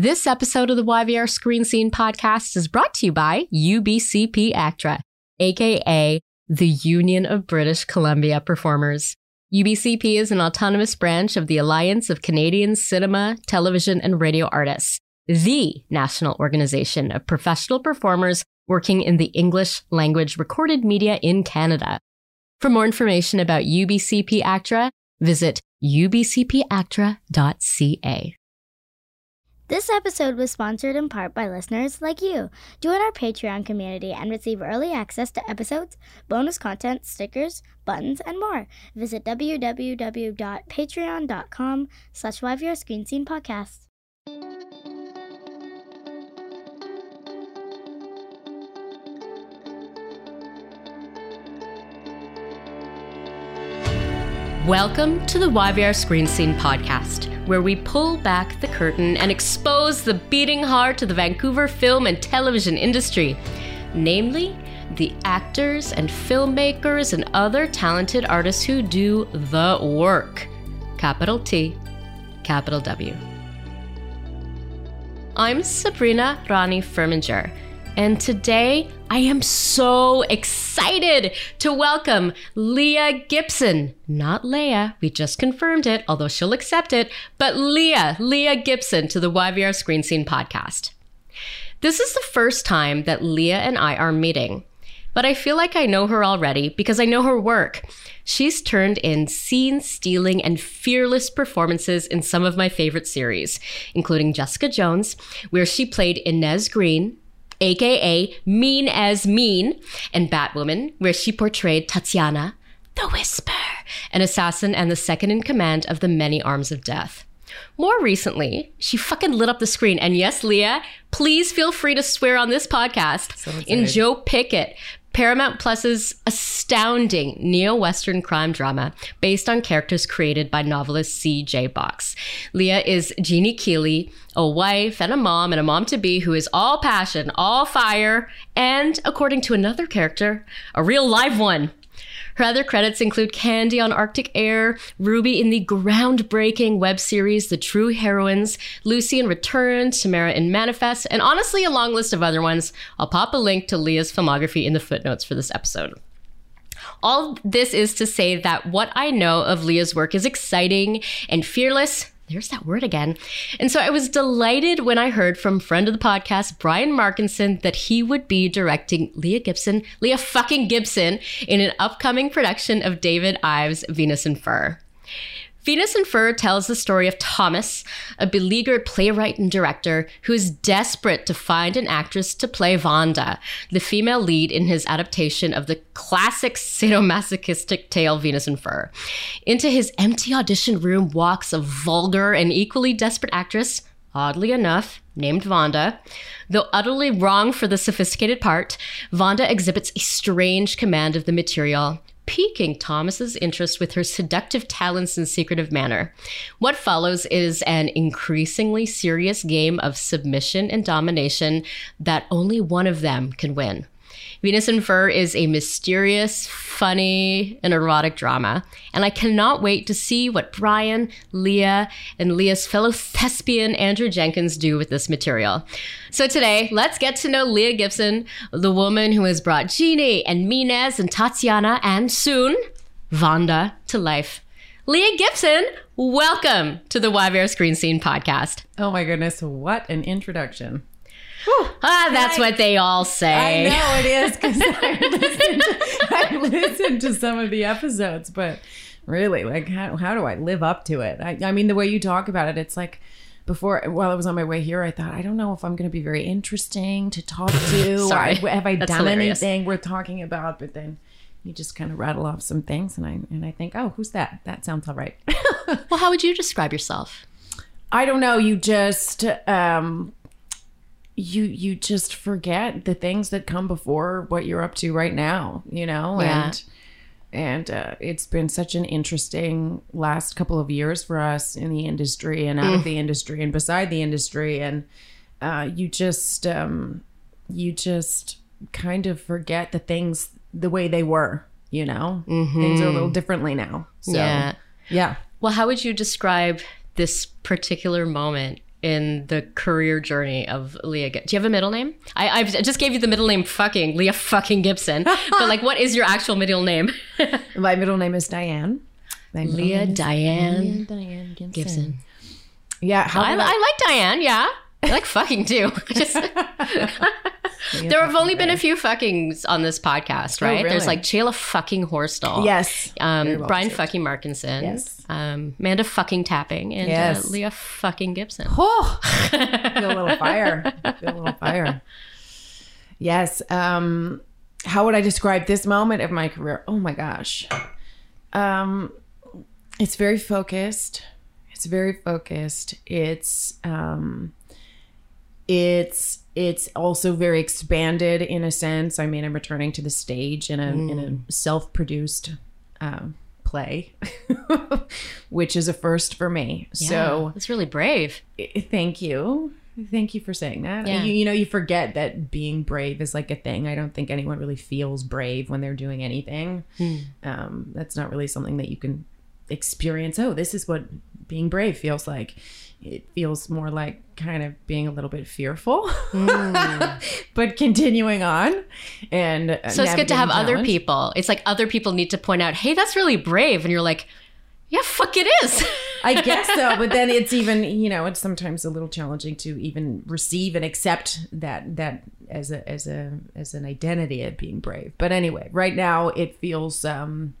This episode of the YVR Screen Scene podcast is brought to you by UBCP ACTRA, aka the Union of British Columbia Performers. UBCP is an autonomous branch of the Alliance of Canadian Cinema, Television, and Radio Artists, the national organization of professional performers working in the English language recorded media in Canada. For more information about UBCP ACTRA, visit ubcpactra.ca. This episode was sponsored in part by listeners like you. Join our Patreon community and receive early access to episodes, bonus content, stickers, buttons, and more. Visit www.patreon.com slash Podcast. Welcome to the YVR Screen Scene podcast, where we pull back the curtain and expose the beating heart of the Vancouver film and television industry, namely the actors and filmmakers and other talented artists who do the work. Capital T, capital W. I'm Sabrina Rani Furminger and today I am so excited to welcome Leah Gibson. Not Leah, we just confirmed it, although she'll accept it, but Leah, Leah Gibson to the YVR Screen Scene podcast. This is the first time that Leah and I are meeting, but I feel like I know her already because I know her work. She's turned in scene stealing and fearless performances in some of my favorite series, including Jessica Jones, where she played Inez Green, aka Mean as Mean, and Batwoman, where she portrayed Tatiana, the Whisper, an assassin and the second in command of the many arms of death. More recently, she fucking lit up the screen. And yes, Leah, please feel free to swear on this podcast So in. Joe Pickett, Paramount Plus's astounding neo-Western crime drama based on characters created by novelist C.J. Box. Leah is Jeannie Keeley, a wife and a mom and a mom to be who is all passion, all fire, and according to another character, a real live one. Her other credits include Candy on Arctic Air, Ruby in the groundbreaking web series The True Heroines, Lucy in Return, Tamara in Manifest, and honestly, a long list of other ones. I'll pop a link to Leah's filmography in the footnotes for this episode. All this is to say that what I know of Leah's work is exciting and fearless. There's that word again. And so I was delighted when I heard from friend of the podcast, Brian Markinson, that he would be directing Leah Gibson, Leah fucking Gibson, in an upcoming production of David Ives' Venus in Fur. Venus in Fur tells the story of Thomas, a beleaguered playwright and director who is desperate to find an actress to play Vonda, the female lead in his adaptation of the classic sadomasochistic tale Venus in Fur. Into his empty audition room walks a vulgar and equally desperate actress, oddly enough, named Vonda. Though utterly wrong for the sophisticated part, Vonda exhibits a strange command of the material piquing Thomas's interest with her seductive talents and secretive manner. What follows is an increasingly serious game of submission and domination that only one of them can win. Venus in Fur is a mysterious, funny, and erotic drama, and I cannot wait to see what Brian, Leah, and Leah's fellow thespian Andrew Jenkins do with this material. So today, let's get to know Leah Gibson, the woman who has brought Jeannie and Minez and Tatiana and soon Vonda to life. Leah Gibson, welcome to the YVR Screen Scene podcast. Oh my goodness, what an introduction. Ah, that's what they all say. I know it is because I listened, to, I listened to some of the episodes, but really, like, how, how do I live up to it? I, I mean, the way you talk about it, it's like before, while I was on my way here, I thought, I don't know if I'm going to be very interesting to talk to. Sorry. Or have I That's done hilarious. anything worth talking about? But then you just kind of rattle off some things, and I and I think, oh, who's that? That sounds all right. Well, how would you describe yourself? I don't know. You just um, you you just forget the things that come before what you're up to right now. You know, Yeah. and and uh, it's been such an interesting last couple of years for us in the industry and out of the industry and beside the industry, and uh, you just um, you just kind of forget the things the way they were. You know, things are a little differently now. So, Yeah. yeah. Well, how would you describe this particular moment in the career journey of Leah? Gi- Do you have a middle name? I, I just gave you the middle name fucking Leah fucking Gibson, but like, what is your actual middle name? My middle name is Diane. My middle Leah name is Diane Diane Gibson. Gibson. Yeah, how I, I like Diane. Yeah, I like fucking too. Just there have only been a few fuckings on this podcast, right? There's really? like Chelah fucking Horsdal. Yes. Um, well Brian fucking Markinson. Yes. Um, Amanda fucking Tapping and Yes. uh, Leah fucking Gibson. Oh, feel a little fire. Feel a little fire. Yes. Um, how would I describe this moment of my career? Oh my gosh. Um, it's very focused. It's very focused. It's um, it's it's also very expanded in a sense. I mean, I'm returning to the stage in a in a self-produced um, play, which is a first for me. So it's really brave. Thank you. Thank you for saying that. Yeah. You, you know, you forget that being brave is like a thing. I don't think anyone really feels brave when they're doing anything. Um, that's not really something that you can experience. Oh, this is what being brave feels like. It feels more like kind of being a little bit fearful, but continuing on. And So it's good to have other people. It's like other people need to point out, hey, that's really brave. And you're like, yeah, fuck it is. I guess so, but then it's even you know it's sometimes a little challenging to even receive and accept that that as a as a as an identity of being brave. But anyway, right now it feels um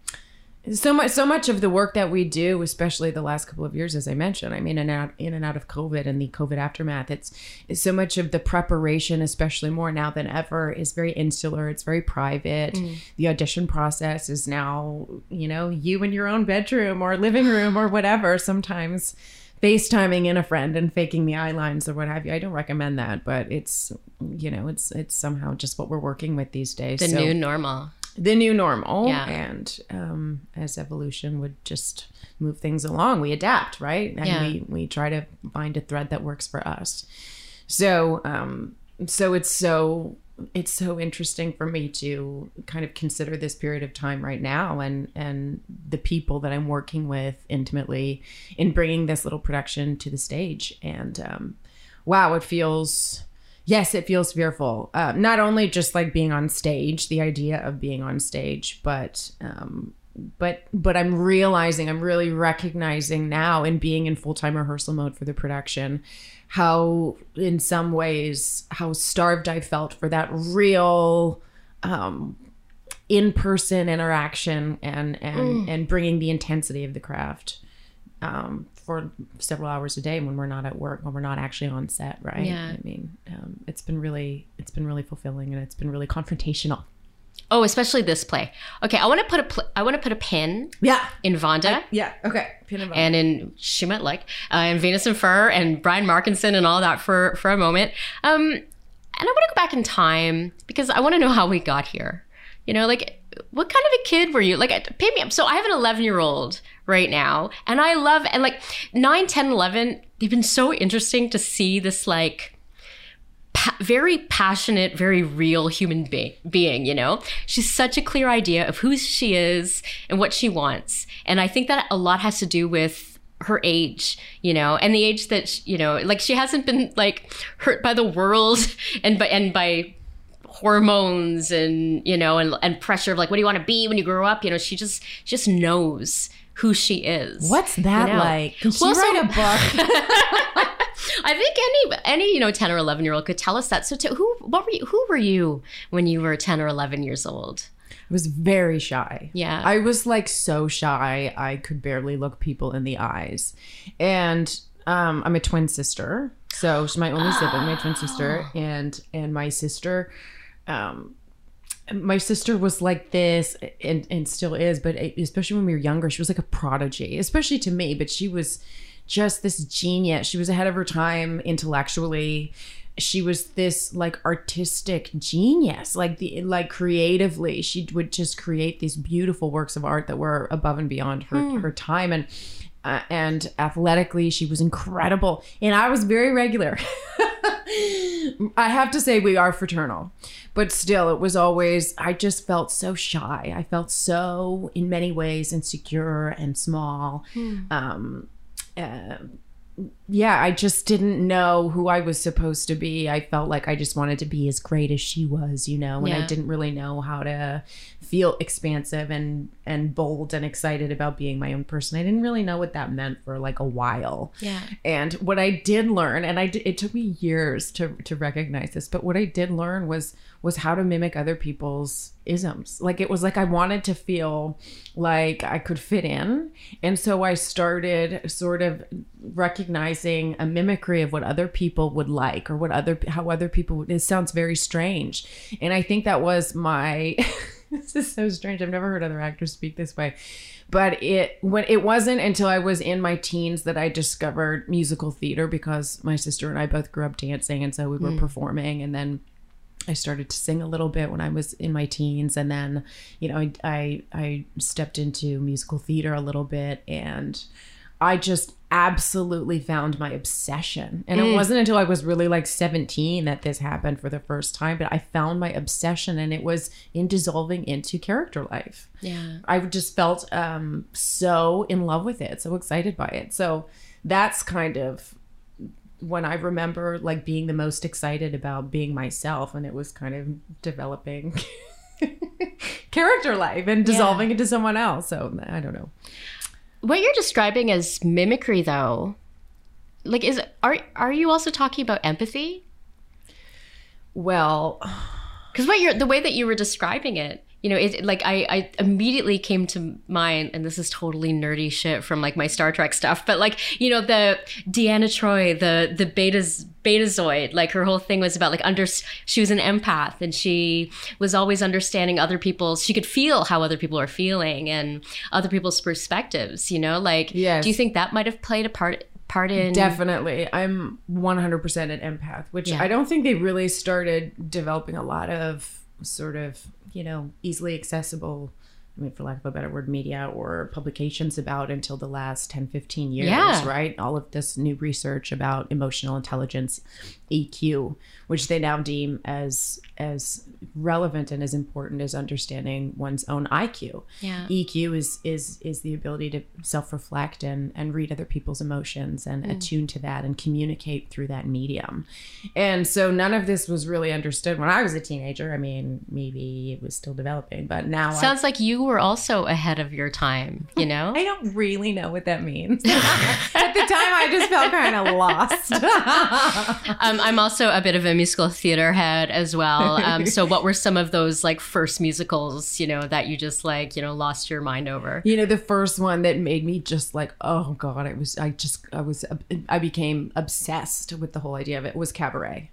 so much so much of the work that we do, especially the last couple of years, as I mentioned, I mean, in and out in and out of COVID and the COVID aftermath, it's, it's so much of the preparation, especially more now than ever, is very insular. It's very private. Mm. The audition process is now, you know, you in your own bedroom or living room or whatever. Sometimes FaceTiming in a friend and faking the eye lines or what have you. I don't recommend that, but it's you know, it's it's somehow just what we're working with these days. the So- new normal. The new normal Yeah. and um, as evolution would just move things along we adapt right and Yeah. we, we try to find a thread that works for us so um, so it's so it's so interesting for me to kind of consider this period of time right now and and the people that I'm working with intimately in bringing this little production to the stage and um, wow it feels yes it feels fearful. Uh, not only just like being on stage the idea of being on stage but um, but but i'm realizing i'm really recognizing now in being in full-time rehearsal mode for the production how in some ways how starved i felt for that real um, in-person interaction and and and bringing the intensity of the craft. Um, for several hours a day when we're not at work when we're not actually on set right Yeah. i mean um, it's been really it's been really fulfilling and it's been really confrontational Oh, especially this play. Okay, I want to put a pl- I want to put a pin yeah in Vonda. yeah okay Pin and and in she might like uh, and Venus in Fur and Brian Markinson and all that for for a moment. Um, and I want to go back in time because I want to know how we got here. You know, like what kind of a kid were you? Like, pay me up. So I have an 11 year old right now, and I love and like 9, 10, 11. They've been so interesting to see this like pa- very passionate, very real human be- being, you know? She's such a clear idea of who she is and what she wants. And I think that a lot has to do with her age, you know, and the age that, sh- you know, like she hasn't been like hurt by the world and by, and by hormones and, you know, and, and pressure of like, what do you want to be when you grow up? You know, she just, she just knows who she is. what's that You know? like can she Well, so- write a book I think any any you know ten or eleven year old could tell us that. So to, who what were you who were you when you were ten or eleven years old? I was very shy. Yeah. I was like so shy. I could barely look people in the eyes. And um, I'm a twin sister. So she's my only sibling, my twin sister. And and my sister um my sister was like this and, and still is, but especially when we were younger, she was like a prodigy, especially to me, but she was just this genius. She was ahead of her time intellectually. She was this like artistic genius, like the like creatively. She would just create these beautiful works of art that were above and beyond her hmm. her time and uh, and athletically she was incredible and I was very regular. I have to say we are fraternal, but still, it was always, I just felt so shy. I felt so, in many ways, insecure and small. Um, uh, yeah, I just didn't know who I was supposed to be. I felt like I just wanted to be as great as she was, you know, and Yeah. I didn't really know how to feel expansive and and bold and excited about being my own person. I didn't really know what that meant for like a while. Yeah. And what I did learn, and I did, it took me years to to recognize this, but what I did learn was was how to mimic other people's isms. Like it was like I wanted to feel like I could fit in, and so I started sort of recognizing a mimicry of what other people would like or what other how other people would. It sounds very strange, and I think that was my. this is so strange. I've never heard other actors speak this way but it when it wasn't until I was in my teens that I discovered musical theater because my sister and I both grew up dancing and so we were hmm. performing and then I started to sing a little bit when I was in my teens and then you know I I, I stepped into musical theater a little bit and I just absolutely found my obsession. And it wasn't until I was really like 17 that this happened for the first time, but I found my obsession and it was in dissolving into character life. Yeah. I just felt um, so in love with it, so excited by it. So that's kind of when I remember like being the most excited about being myself, and it was kind of developing character life and dissolving into someone else. So I don't know. What you're describing as mimicry, though, like, is are are you also talking about empathy? Well, Because what you're the way that you were describing it, you know, it like I I immediately came to mind, and this is totally nerdy shit from like my Star Trek stuff, but like you know the Deanna Troi, the the Beta's Betazoid, like her whole thing was about like under she was an empath and she was always understanding other people's. She could feel how other people are feeling and other people's perspectives. You know, like Yes. do you think that might have played a part part in? Definitely. I'm 100% an empath, which Yeah. I don't think they really started developing a lot of sort of, you know, easily accessible, I mean, for lack of a better word, media or publications about until the last 10, 15 years, Yeah. right? All of this new research about emotional intelligence, EQ, which they now deem as as relevant and as important as understanding one's own IQ. Yeah. EQ is is is the ability to self-reflect and and read other people's emotions and Mm. attune to that and communicate through that medium. And so none of this was really understood when I was a teenager. I mean, maybe it was still developing, but now I, Sounds like you were also ahead of your time. You know. I don't really know what that means. At the time, I just felt kind of lost. Um, I'm also a bit of a musical theater head as well. Um, so, what were some of those like first musicals, you know, that you just like, you know, lost your mind over? you know, the first one that made me just like, oh god, it was. I just, I was, I became obsessed with the whole idea of it. Was cabaret.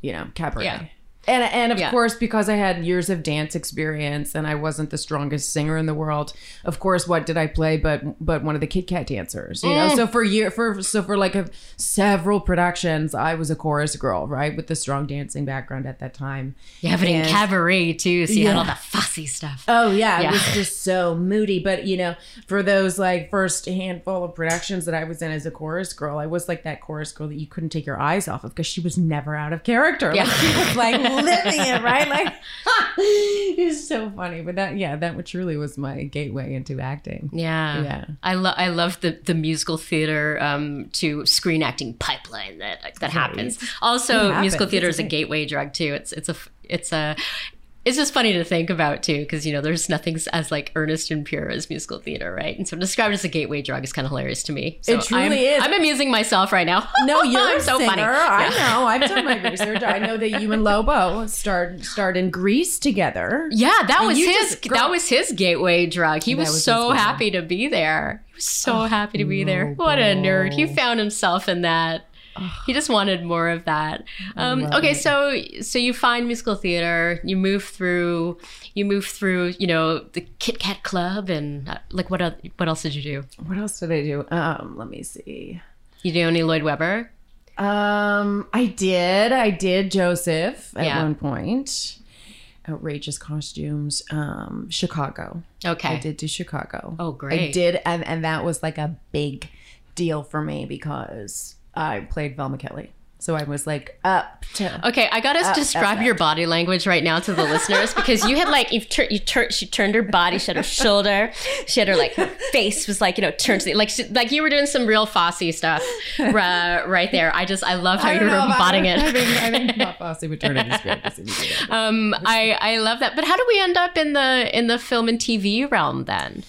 You know, cabaret. Yeah. And, and of Yeah. course, because I had years of dance experience and I wasn't the strongest singer in the world, of course, what did I play but but one of the Kit Kat dancers? You Mm. know, so for year for so for like a, several productions, I was a chorus girl, right, with the strong dancing background at that time. Yeah, but in cabaret too, so you had all Yeah. the fussy stuff. Oh yeah, Yeah. it was just so moody. But you know, for those like first handful of productions that I was in as a chorus girl, I was like that chorus girl that you couldn't take your eyes off of because she was never out of character. Yeah. Like, she was like living it, right? Like it's so funny. But that yeah, that truly was my gateway into acting. Yeah, Yeah. I love I love the the musical theater um, to screen acting pipeline that that happens. Also, It musical theater It's is a a gateway drug too. It's it's a it's a it's just funny to think about too, because you know there's nothing as like earnest and pure as musical theater, right? And so described as a gateway drug is kind of hilarious to me. So It truly I'm, is. I'm amusing myself right now. No, you're so singer. funny. I Yeah. know. I've done my research. I know that you and Lobo starred starred in Grease together. Yeah, that was his. just- that was his gateway drug. He was, was so happy to be there. He was so oh, happy to be there. What a nerd! He found himself in that. He just wanted more of that. Um, okay, it. so so you find musical theater. You move through. You move through. You know the Kit Kat Club and uh, like what? oth- What else did you do? What else did I do? Um, let me see. You do any Lloyd Webber? Um, I did. I did Joseph at Yeah. one point. Outrageous costumes. Um, Chicago. Okay. I did do Chicago. Oh, great! I did, and and that was like a big deal for me because I played Velma Kelly. So I was like up to. Okay, I gotta describe your body language right now to the listeners because you had like you've tur- you tur- she turned her body, she had her shoulder, she had her like her face was like you know turned to the, like she, like you were doing some real Fosse stuff uh, right there. I just I love how I you were embodying it. I think I think Bob Fosse would turn into. Um, I I love that. But how do we end up in the in the film and TV realm then?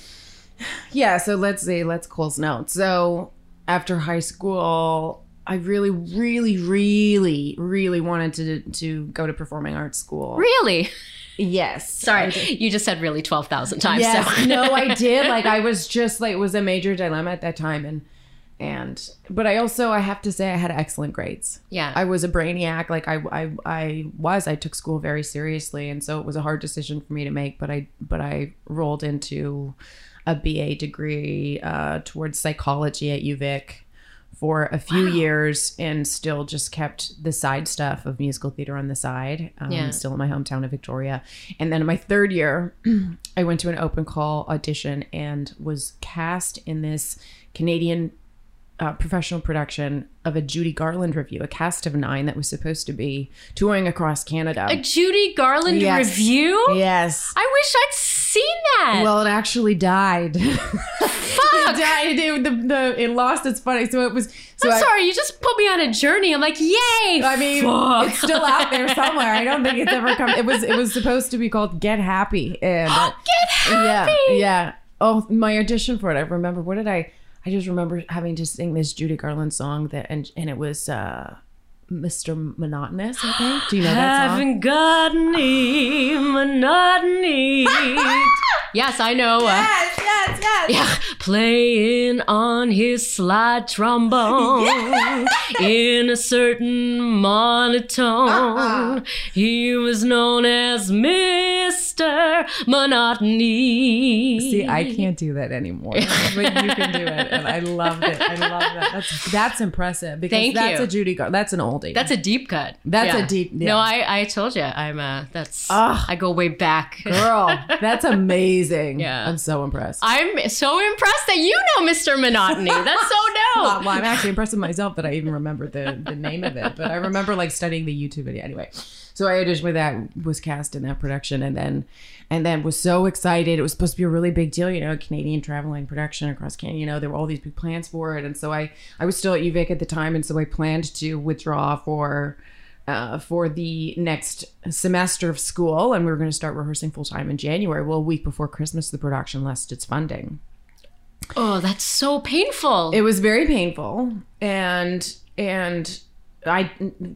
Yeah, so let's see, let's close note. So after high school, I really, really, really, really wanted to to go to performing arts school. Really? Yes. Sorry, you just said really twelve thousand times. Yes. So. no, I did. Like I was just like it was a major dilemma at that time and and but I also I have to say I had excellent grades. Yeah. I was a brainiac. Like I I I was. I took school very seriously and so it was a hard decision for me to make, but I but I rolled into a BA degree uh, towards psychology at UVic for a few years and still just kept the side stuff of musical theater on the side. Um, Yeah. Still in my hometown of Victoria. And then in my third year, I went to an open call audition and was cast in this Canadian uh, professional production of a Judy Garland review, a cast of nine that was supposed to be touring across Canada. A Judy Garland Yes. review? yes. I wish I'd seen that. Well, it actually died. Fuck. it died. It, the, the, it lost its funny. So it was. So I'm I- sorry, you just put me on a journey. I'm like, yay! I mean, Fuck. it's still out there somewhere. I don't think it's ever come. It was it was supposed to be called Get Happy, and Get happy. yeah, yeah. Oh, my audition for it. I remember. What did I? I just remember having to sing this Judy Garland song that, and and it was uh, Mr. Monotonous. I think. Do you know that song? Haven't got any monotony. Yes, I know. uh, Yes, yes, yes. Yeah, playing on his slide trombone in a certain monotone. He was known as Mr. Monotony. See, I can't do that anymore, but you can do it, and I loved it. I love that. That's that's impressive because Thank that's you. a Judy. Gar- that's an oldie. That's a deep cut. That's a deep- yeah. No, I, I told you, I'm uh that's Ugh. I go way back. girl. That's amazing. Yeah. I'm so impressed. I'm so impressed that you know Mr. Monotony. That's so well, dope. well, I'm actually impressed with myself that I even remember the, the name of it. But I remember like studying the YouTube video anyway. So I auditioned with that, was cast in that production, and then and then was so excited. It was supposed to be a really big deal, you know, Canadian traveling production across Canada. You know, there were all these big plans for it, and so I I was still at UVic at the time, and so I planned to withdraw for. Uh, for the next semester of school, and we were going to start rehearsing full time in January. Well, a week before Christmas, the production lost its funding. Oh, that's so painful. it was very painful and and i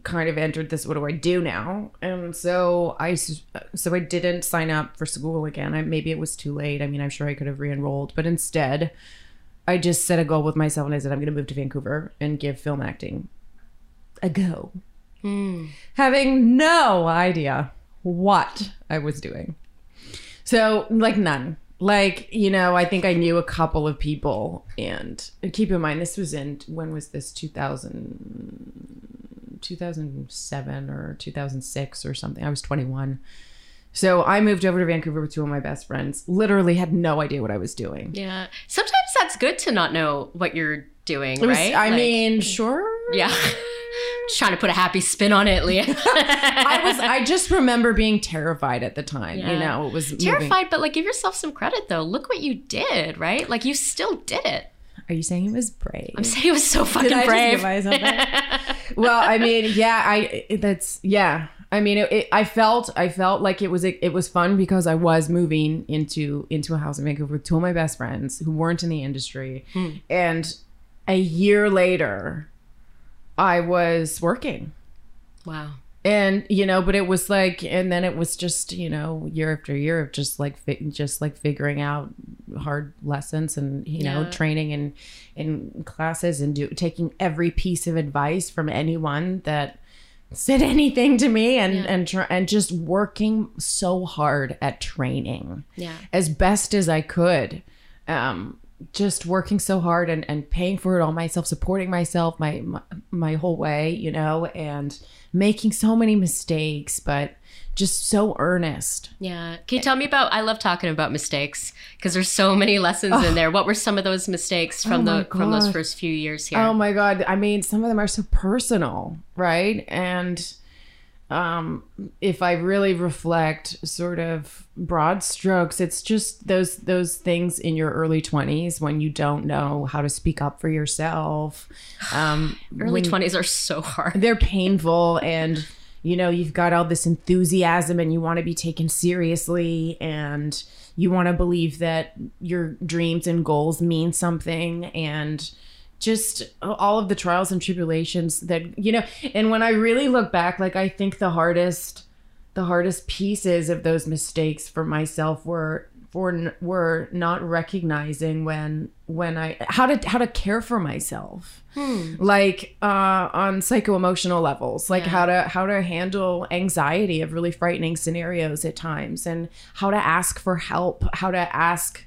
kind of entered this what do i do now and so I so i didn't sign up for school again I, maybe it was too late i mean i'm sure i could have re-enrolled but instead i just set a goal with myself and i said i'm going to move to vancouver and give film acting a go having no idea what i was doing so like none. Like, you know, I think I knew a couple of people and, and keep in mind this was in when was this 2000 2007 or 2006 or something. I was 21. So I moved over to Vancouver with two of my best friends. Literally had no idea what I was doing. yeah. Sometimes that's good to not know what you're doing, was- right? I Like- mean, mm-hmm. sure. Yeah. Just trying to put a happy spin on it, Leah. I was I just remember being terrified at the time. You know, it was moving. terrified, but like give yourself some credit though. Look what you did, right? Like you still did it. Are you saying it was brave? I'm saying it was so fucking Did brave. well, I mean, yeah, I that's yeah. I mean, it, it, I felt I felt like it was it was fun because I was moving into into a house in Vancouver with two of my best friends who weren't in the industry, hmm. and a year later, I was working wow. and you know but it was like and then it was just you know year after year of just like just like figuring out hard lessons and you know Yeah. training and in classes and do taking every piece of advice from anyone that said anything to me and Yeah. and tr- and just working so hard at training Yeah. as best as I could. Um, just working so hard and, and paying for it all myself, supporting myself my, my my whole way, you know, and making so many mistakes, but just so earnest. Yeah. Can you tell me about? I love talking about mistakes because there's so many lessons in ah. there. What were some of those mistakes oh from Oh the from those first few years here? Oh my god! I mean, some of them are so personal, right? And um, if I really reflect, sort of broad strokes, it's just those those things in your early twenties when you don't know how to speak up for yourself. Um, Early twenties are so hard. they're painful and you know you've got all this enthusiasm and you want to be taken seriously and you want to believe that your dreams and goals mean something and just all of the trials and tribulations that you know and when i really look back like i think the hardest the hardest pieces of those mistakes for myself were for were not recognizing when when I how to how to care for myself. Like uh on psycho-emotional levels like Yeah. how to how to handle anxiety of really frightening scenarios at times and how to ask for help how to ask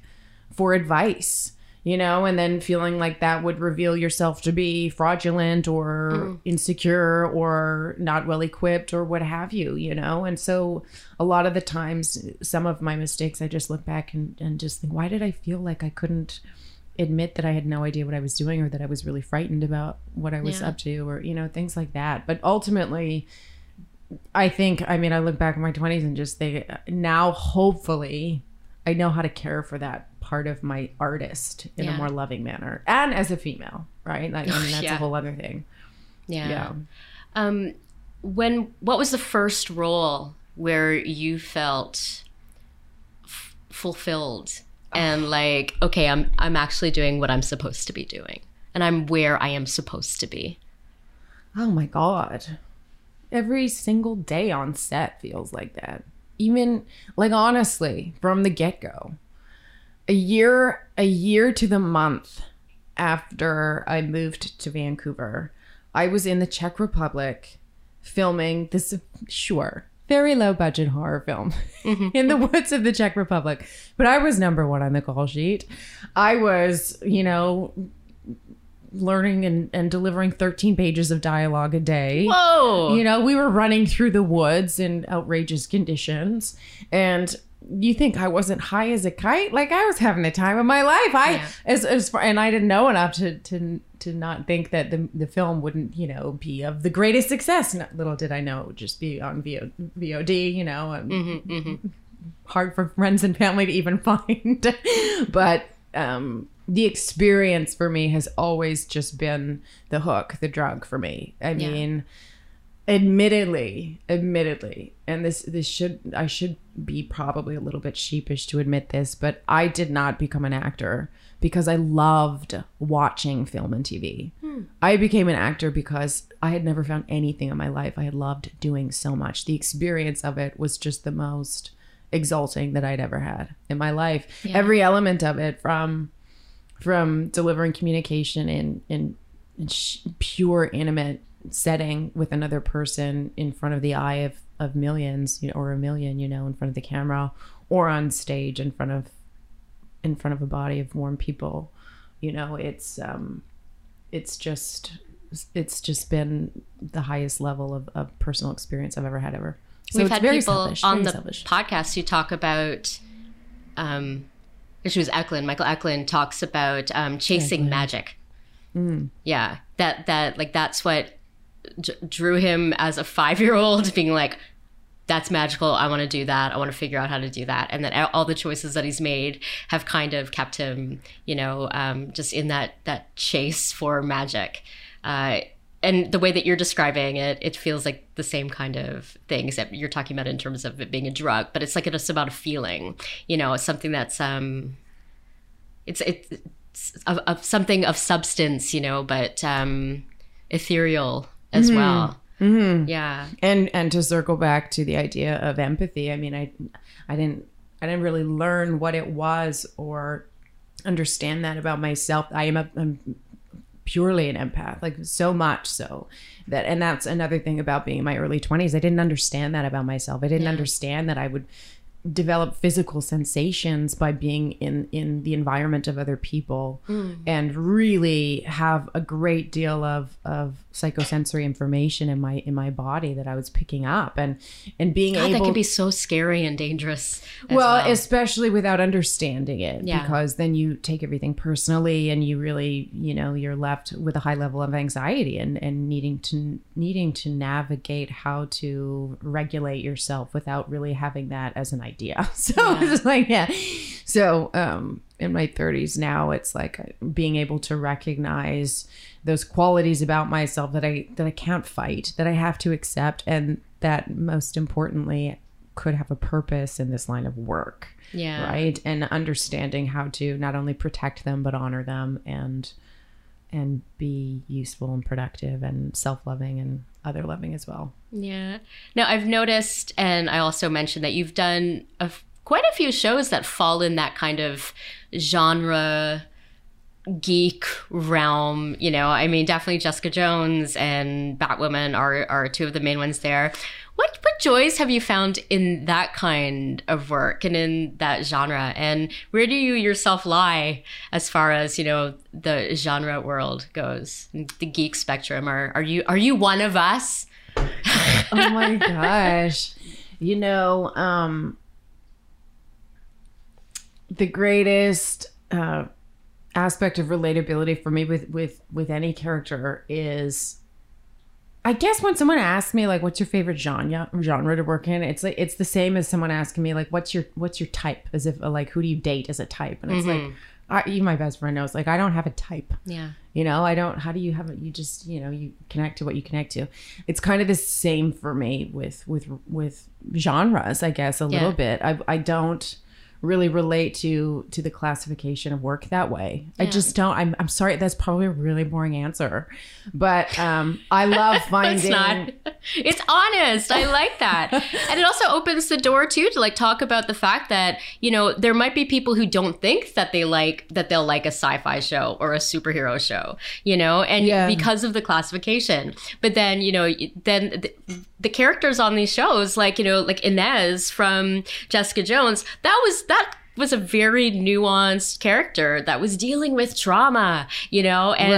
for advice you know and then feeling like that would reveal yourself to be fraudulent or mm. insecure or not well equipped or what have you you know? And so a lot of the times some of my mistakes i just look back and, and just think why did i feel like i couldn't admit that i had no idea what i was doing or that i was really frightened about what i was Yeah. up to or you know things like that. But ultimately I think, I mean, I look back in my 20s and just think uh, now, hopefully, I know how to care for that part of my artist in Yeah. a more loving manner and as a female, right? Like, I mean, that's Yeah. a whole other thing. yeah. Yeah. Um, when what was the first role where you felt f- fulfilled and like, okay, I'm I'm actually doing what I'm supposed to be doing, and I'm where I am supposed to be. Oh my God. Every single day on set feels like that. Even, like, honestly, from the get go. A year, a year to the month after I moved to Vancouver, I was in the Czech Republic filming this, sure, very low budget horror film mm-hmm. in the woods of the Czech Republic. But I was number one on the call sheet. I was, you know, learning and, and delivering 13 pages of dialogue a day. Whoa! You know, we were running through the woods in outrageous conditions. And you think I wasn't high as a kite? Like I was having the time of my life. I Yeah. as as far and I didn't know enough to to to not think that the the film wouldn't, you know, be of the greatest success. Not, little did I know it would just be on VO, VOD, you know. and Hard for friends and family to even find. but um the experience for me has always just been the hook, the drug for me. I Yeah. mean, admittedly admittedly. And this this should i should be probably a little bit sheepish to admit this but i did not become an actor because i loved watching film and tv hmm. i became an actor because i had never found anything in my life. I had loved doing so much. The experience of it was just the most exalting that i'd ever had in my life. Yeah. every element of it from from delivering communication in in, in sh- pure intimate setting with another person in front of the eye of of millions you know or a million you know in front of the camera or on stage in front of in front of a body of warm people you know it's um it's just it's just been the highest level of, of personal experience i've ever had ever so We've had very people selfish, on the selfish. podcast who talk about, um, she was Eklund. Michael Eklund talks about um, chasing magic. Mm. Yeah, that that like that's what d- drew him as a five year old, being like, "That's magical. I want to do that. I want to figure out how to do that." And then all the choices that he's made have kind of kept him, you know, um, just in that that chase for magic. Uh, and the way that you're describing it, it feels like the same kind of thing, except you're talking about in terms of it being a drug, but it's like it's about a feeling, you know, something that's um, it's it's of, of something of substance, you know, but um, ethereal as well. Mm-hmm. Yeah, and and to circle back to the idea of empathy i mean i i didn't i didn't really learn what it was or understand that about myself i am a I'm purely an empath like so much so that and that's another thing about being in my early 20s i didn't understand that about myself i didn't Yeah. understand that i would develop physical sensations by being in in the environment of other people mm. and really have a great deal of of psychosensory information in my in my body that I was picking up and and being God, able that can be so scary and dangerous. well, well. especially without understanding it Yeah. because then you take everything personally and you really you know you're left with a high level of anxiety and and needing to needing to navigate how to regulate yourself without really having that as an idea. So it's like yeah. So um in my 30s now it's like being able to recognize those qualities about myself that I that I can't fight that I have to accept and that most importantly could have a purpose in this line of work. Yeah. right? And understanding how to not only protect them but honor them and and be useful and productive and self-loving and other loving as well Yeah. Now I've noticed, and I also mentioned that you've done quite a few shows that fall in that kind of genre geek realm. You know, I mean, definitely Jessica Jones and Batwoman are are two of the main ones there. What what joys have you found in that kind of work and in that genre? And where do you yourself lie as far as you know the genre world goes, the geek spectrum? Are are you are you one of us? oh my gosh you know um the greatest uh aspect of relatability for me with with with any character is I guess when someone asks me like what's your favorite genre genre to work in it's like it's the same as someone asking me like what's your what's your type as if like who do you date as a type and it's like mm-hmm. I, even my best friend knows like I don't have a type Yeah. you know, I don't. How do you have it? You just, you know, you connect to what you connect to. It's kind of the same for me with with with genres, I guess, a little bit. I I don't really relate to to the classification of work that way. I just don't. I'm I'm sorry. That's probably a really boring answer, but um, I love finding. It's not. It's honest. I like that. and it also opens the door too to like talk about the fact that, you know, there might be people who don't think that they like that they'll like a sci-fi show or a superhero show, you know, and Yeah. because of the classification. But then, you know, then the, the characters on these shows like, you know, like Inez from Jessica Jones, that was that was a very nuanced character that was dealing with trauma, you know, and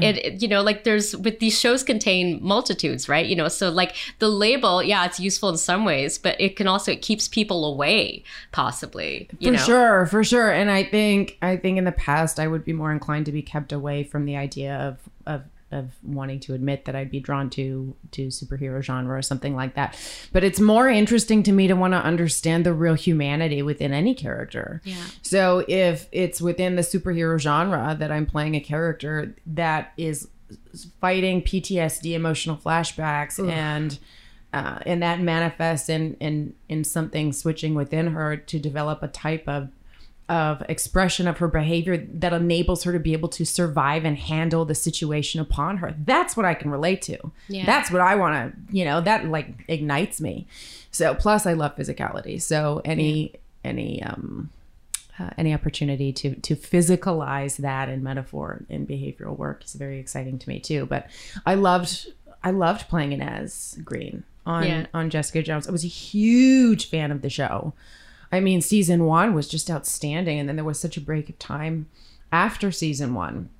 Right. it, you know, like there's with these shows contain multitudes, right? You know, so like the label, yeah, it's useful in some ways, but it can also it keeps people away, possibly. You for know? sure for sure and i think i think in the past i would be more inclined to be kept away from the idea of of of wanting to admit that I'd be drawn to to superhero genre or something like that. But it's more interesting to me to want to understand the real humanity within any character. Yeah. So if it's within the superhero genre that I'm playing a character that is fighting PTSD, emotional flashbacks, and uh, and that manifests in in in something switching within her to develop a type of of expression of her behavior that enables her to be able to survive and handle the situation upon her. That's what I can relate to. Yeah. That's what I want to, you know, that like ignites me. So plus I love physicality. So any any um uh, any opportunity to to physicalize that in metaphor in behavioral work is very exciting to me too. But I loved I loved playing Inez Green on Yeah. on Jessica Jones. I was a huge fan of the show. I mean, season one was just outstanding, and then there was such a break of time after season one.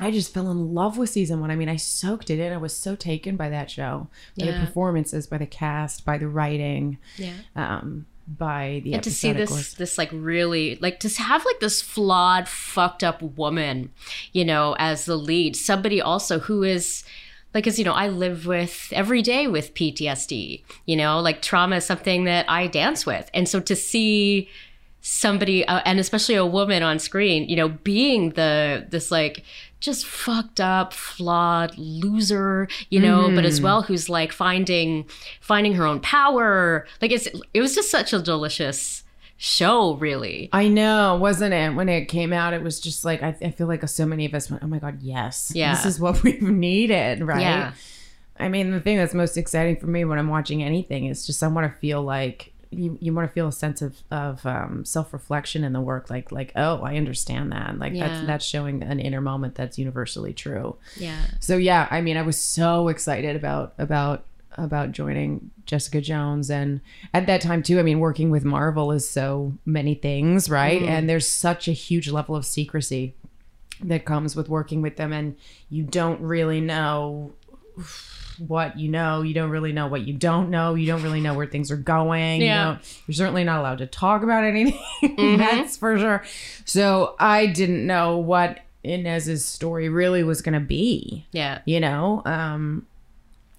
I just fell in love with season one. I mean, I soaked it in. I was so taken by that show, by Yeah. the performances, by the cast, by the writing, Yeah. um, by the and to see this this like really like to have like this flawed fucked up woman you know as the lead somebody also who is like as you know i live with every day with ptsd you know? Like trauma is something that i dance with. And so to see somebody uh, and especially a woman on screen you know being the this like just fucked up flawed loser you know but as well who's like finding finding her own power. Like it's it was just such a delicious show really I know, wasn't it? When it came out, it was just like I, I feel like so many of us went, "Oh my god, yes, Yeah. this is what we've needed." Right? Yeah. I mean, the thing that's most exciting for me when I'm watching anything is just I want to feel like you, you want to feel a sense of of um, self reflection in the work, like like oh, I understand that, like Yeah. that's that's showing an inner moment that's universally true. yeah So yeah, I mean, I was so excited about about about joining Jessica Jones. And at that time too I mean working with Marvel is so many things right? And there's such a huge level of secrecy that comes with working with them. And you don't really know what you know. You don't really know what you don't know. You don't really know where things are going. Yeah. you don't, you're certainly not allowed to talk about anything. That's for sure. So i didn't know what inez's story really was going to be Yeah. you know? Um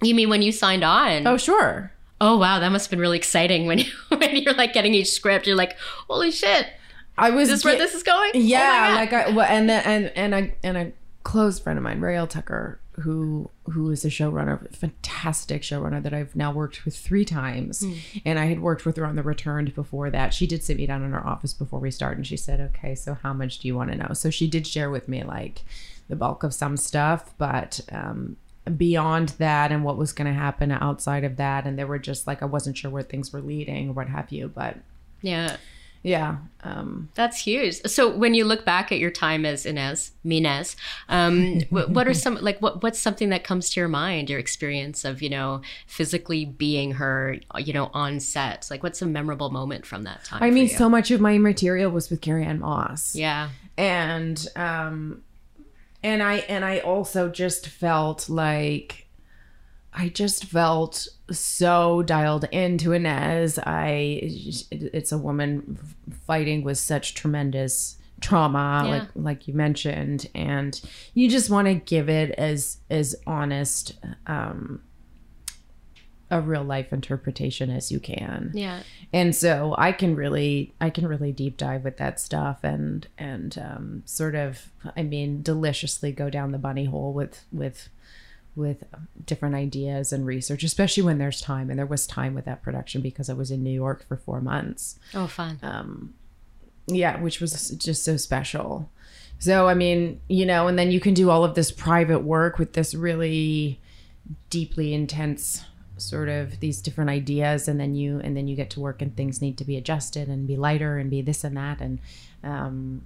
You mean when you signed on? oh sure Oh wow, that must have been really exciting when you, when you're like getting each script. You're like, holy shit, i was is this where this is going? Oh yeah God. like i well, and then and and i and a close friend of mine Raelle Tucker who who is a showrunner fantastic showrunner that i've now worked with three times Hmm. and i had worked with her on the returned before that she did sit me down in her office before we started and she said okay so how much do you want to know so she did share with me like the bulk of some stuff but um beyond that and what was going to happen outside of that and there were just like i wasn't sure where things were leading or what have you but yeah, yeah um that's huge. So when you look back at your time as Inez, Minez, um, what, what are some like what what's something that comes to your mind? Your experience of you know physically being her, you know, on set. Like what's a memorable moment from that time? I mean, you? so much of my material was with Carrie-Anne Moss. yeah, And um and I and I also just felt like I just felt so dialed into Inez. I it's a woman fighting with such tremendous trauma Yeah. like like you mentioned and you just want to give it as as honest um a real life interpretation as you can. Yeah, and so i can really i can really deep dive with that stuff and and um, sort of i mean deliciously go down the bunny hole with with with different ideas and research especially when there's time. And there was time with that production because i was in new york for four months. Oh fun. um yeah which was just so special. So i mean you know and then you can do all of this private work with this really deeply intense sort of these different ideas and then you and then you get to work and things need to be adjusted and be lighter and be this and that and um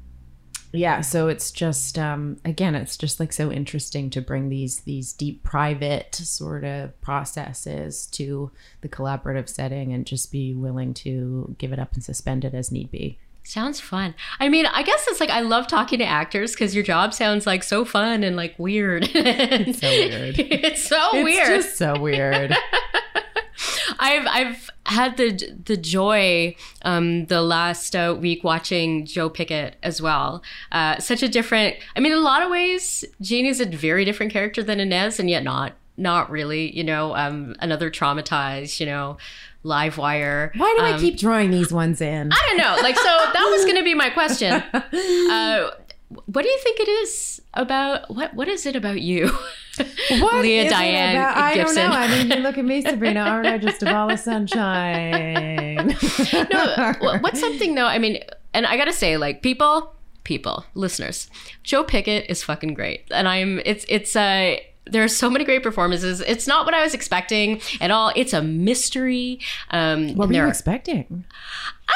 yeah so it's just um again it's just like so interesting to bring these these deep private sort of processes to the collaborative setting and just be willing to give it up and suspend it as need be Sounds fun. I mean, I guess it's like I love talking to actors because your job sounds like so fun and like weird. it's so weird. it's so it's weird. just so weird I've I've had the the joy um, the last uh, week watching Joe Pickett as well. Uh, such a different. I mean, in a lot of ways, Jean is a very different character than Inez, and yet not not really. You know, um, another traumatized. You know, live wire. why do i Um, keep drawing these ones in I don't know. Like, so that was going to be my question. Uh, what do you think it is about? What What is it about you, What Leah Diane about- I don't know. I mean, you look at me, Sabrina. Aren't I just a ball of sunshine? no, what's something though? I mean, and I gotta say, like people, people, listeners, Joe Pickett is fucking great, and I'm. It's it's uh there are so many great performances. It's not what I was expecting at all. It's a mystery. Um, What were you are, expecting? I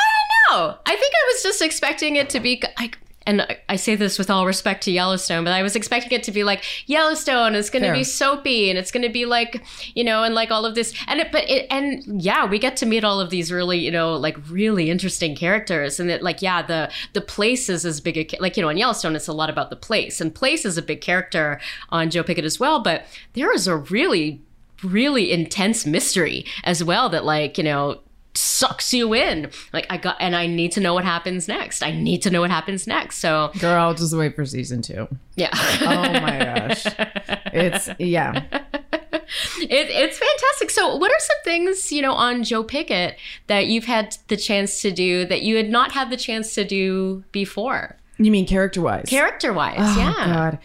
don't know. I think I was just expecting it to be like. And I- say this with all respect to Yellowstone, but I was expecting it to be like Yellowstone. It's going to be soapy, and it's going to be like, you know, and like all of this. And it, but it, and yeah, we get to meet all of these really, you know, like really interesting characters. And that, like, yeah, the the place is as big a like you know in Yellowstone, it's a lot about the place, and place is a big character on Joe Pickett as well. But there is a really really intense mystery as well that like you know sucks you in like i got and i need to know what happens next i need to know what happens next so Girl, just wait for season two. yeah Oh my gosh. It's, yeah. it, it's fantastic so what are some things you know on joe pickett that you've had the chance to do that you had not had the chance to do before You mean character wise? character wise Oh, yeah God.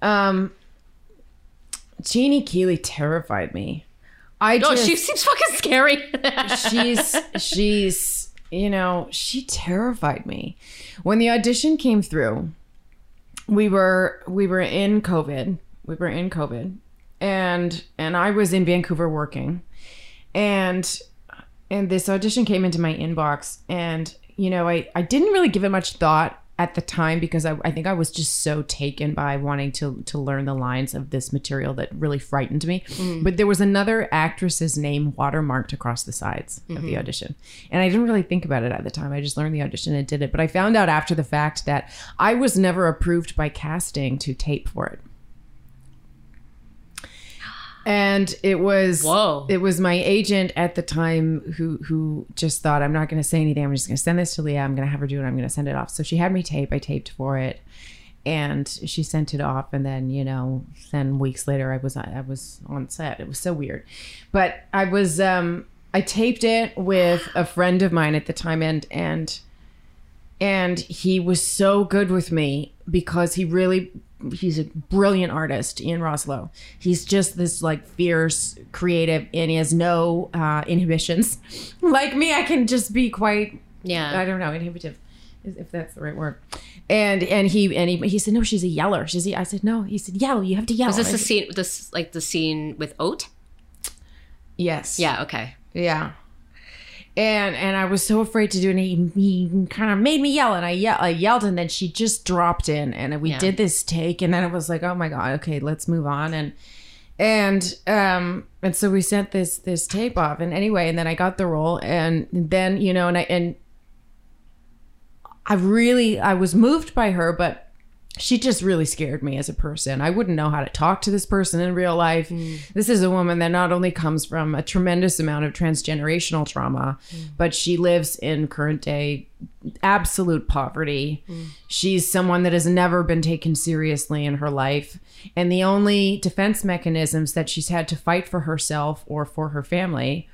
Um, Jeannie Keeley terrified me. I oh just, she seems fucking scary. She's she's you know she terrified me. When the audition came through we were we were in covid. We were in covid. And and i was in vancouver working. And and this audition came into my inbox. And you know i i didn't really give it much thought at the time because I, I think I was just so taken by wanting to to learn the lines of this material that really frightened me. Mm. But there was another actress's name watermarked across the sides of the mm-hmm. audition. And I didn't really think about it at the time. I just learned the audition and did it. But I found out after the fact that I was never approved by casting to tape for it. And it was Whoa. it was my agent at the time who who just thought I'm not going to say anything. I'm just going to send this to Leah. I'm going to have her do it. I'm going to send it off. So she had me tape. I taped for it, and she sent it off. And then you know, then weeks later, I was I was on set. It was so weird, but I was um I taped it with a friend of mine at the time, and and and he was so good with me because he really he's a brilliant artist ian roslow he's just this like fierce creative and he has no uh, inhibitions like me i can just be quite yeah. i don't know inhibitive if that's the right word and and he and he, he said no she's a yeller she's a, i said no he said yell you have to yell Was this I the scene? This like the scene with Ote? yes Yeah. Okay. Yeah. And and I was so afraid to do it. And he, he kind of made me yell, and I, ye- I yelled, and then she just dropped in, and we Yeah. did this take, and then it was like, oh my god, okay, let's move on, and and um and so we sent this this tape off, and anyway, and then I got the role, and then you know, and I and I really I was moved by her, but she just really scared me as a person. I wouldn't know how to talk to this person in real life. Mm. This is a woman that not only comes from a tremendous amount of transgenerational trauma, mm. but she lives in current day absolute poverty. Mm. She's someone that has never been taken seriously in her life. And the only defense mechanisms that she's had to fight for herself or for her family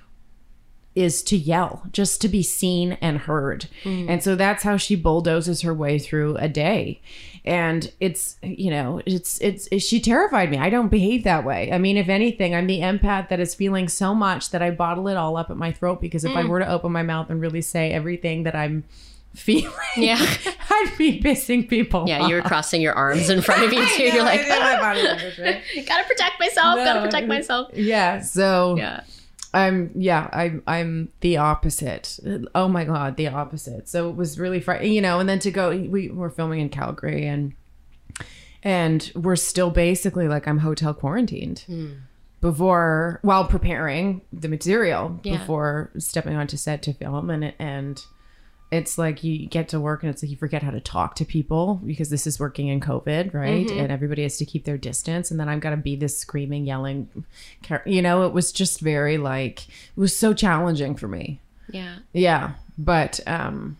is to yell, just to be seen and heard. And so that's how she bulldozes her way through a day. And it's, you know, it's, it's, she terrified me. I don't behave that way. I mean, if anything, I'm the empath that is feeling so much that I bottle it all up at my throat because if I mm. were to open my mouth and really say everything that I'm feeling, Yeah. I'd be pissing people. Yeah. You were crossing your arms in front of you too. You're like, my body language, right? gotta protect myself. Gotta protect myself. Yeah. So Yeah. I'm yeah, I'm I'm the opposite. Oh my god, the opposite. So it was really frightening, you know. And then to go, we were filming in Calgary, and and we're still basically like I'm hotel quarantined hmm. before while preparing the material Yeah. before stepping onto set to film, and and it's like you get to work and it's like you forget how to talk to people because this is working in COVID, right? And everybody has to keep their distance. And then I've got to be this screaming, yelling, you know, it was just very like, it was so challenging for me. Yeah. Yeah. But, um,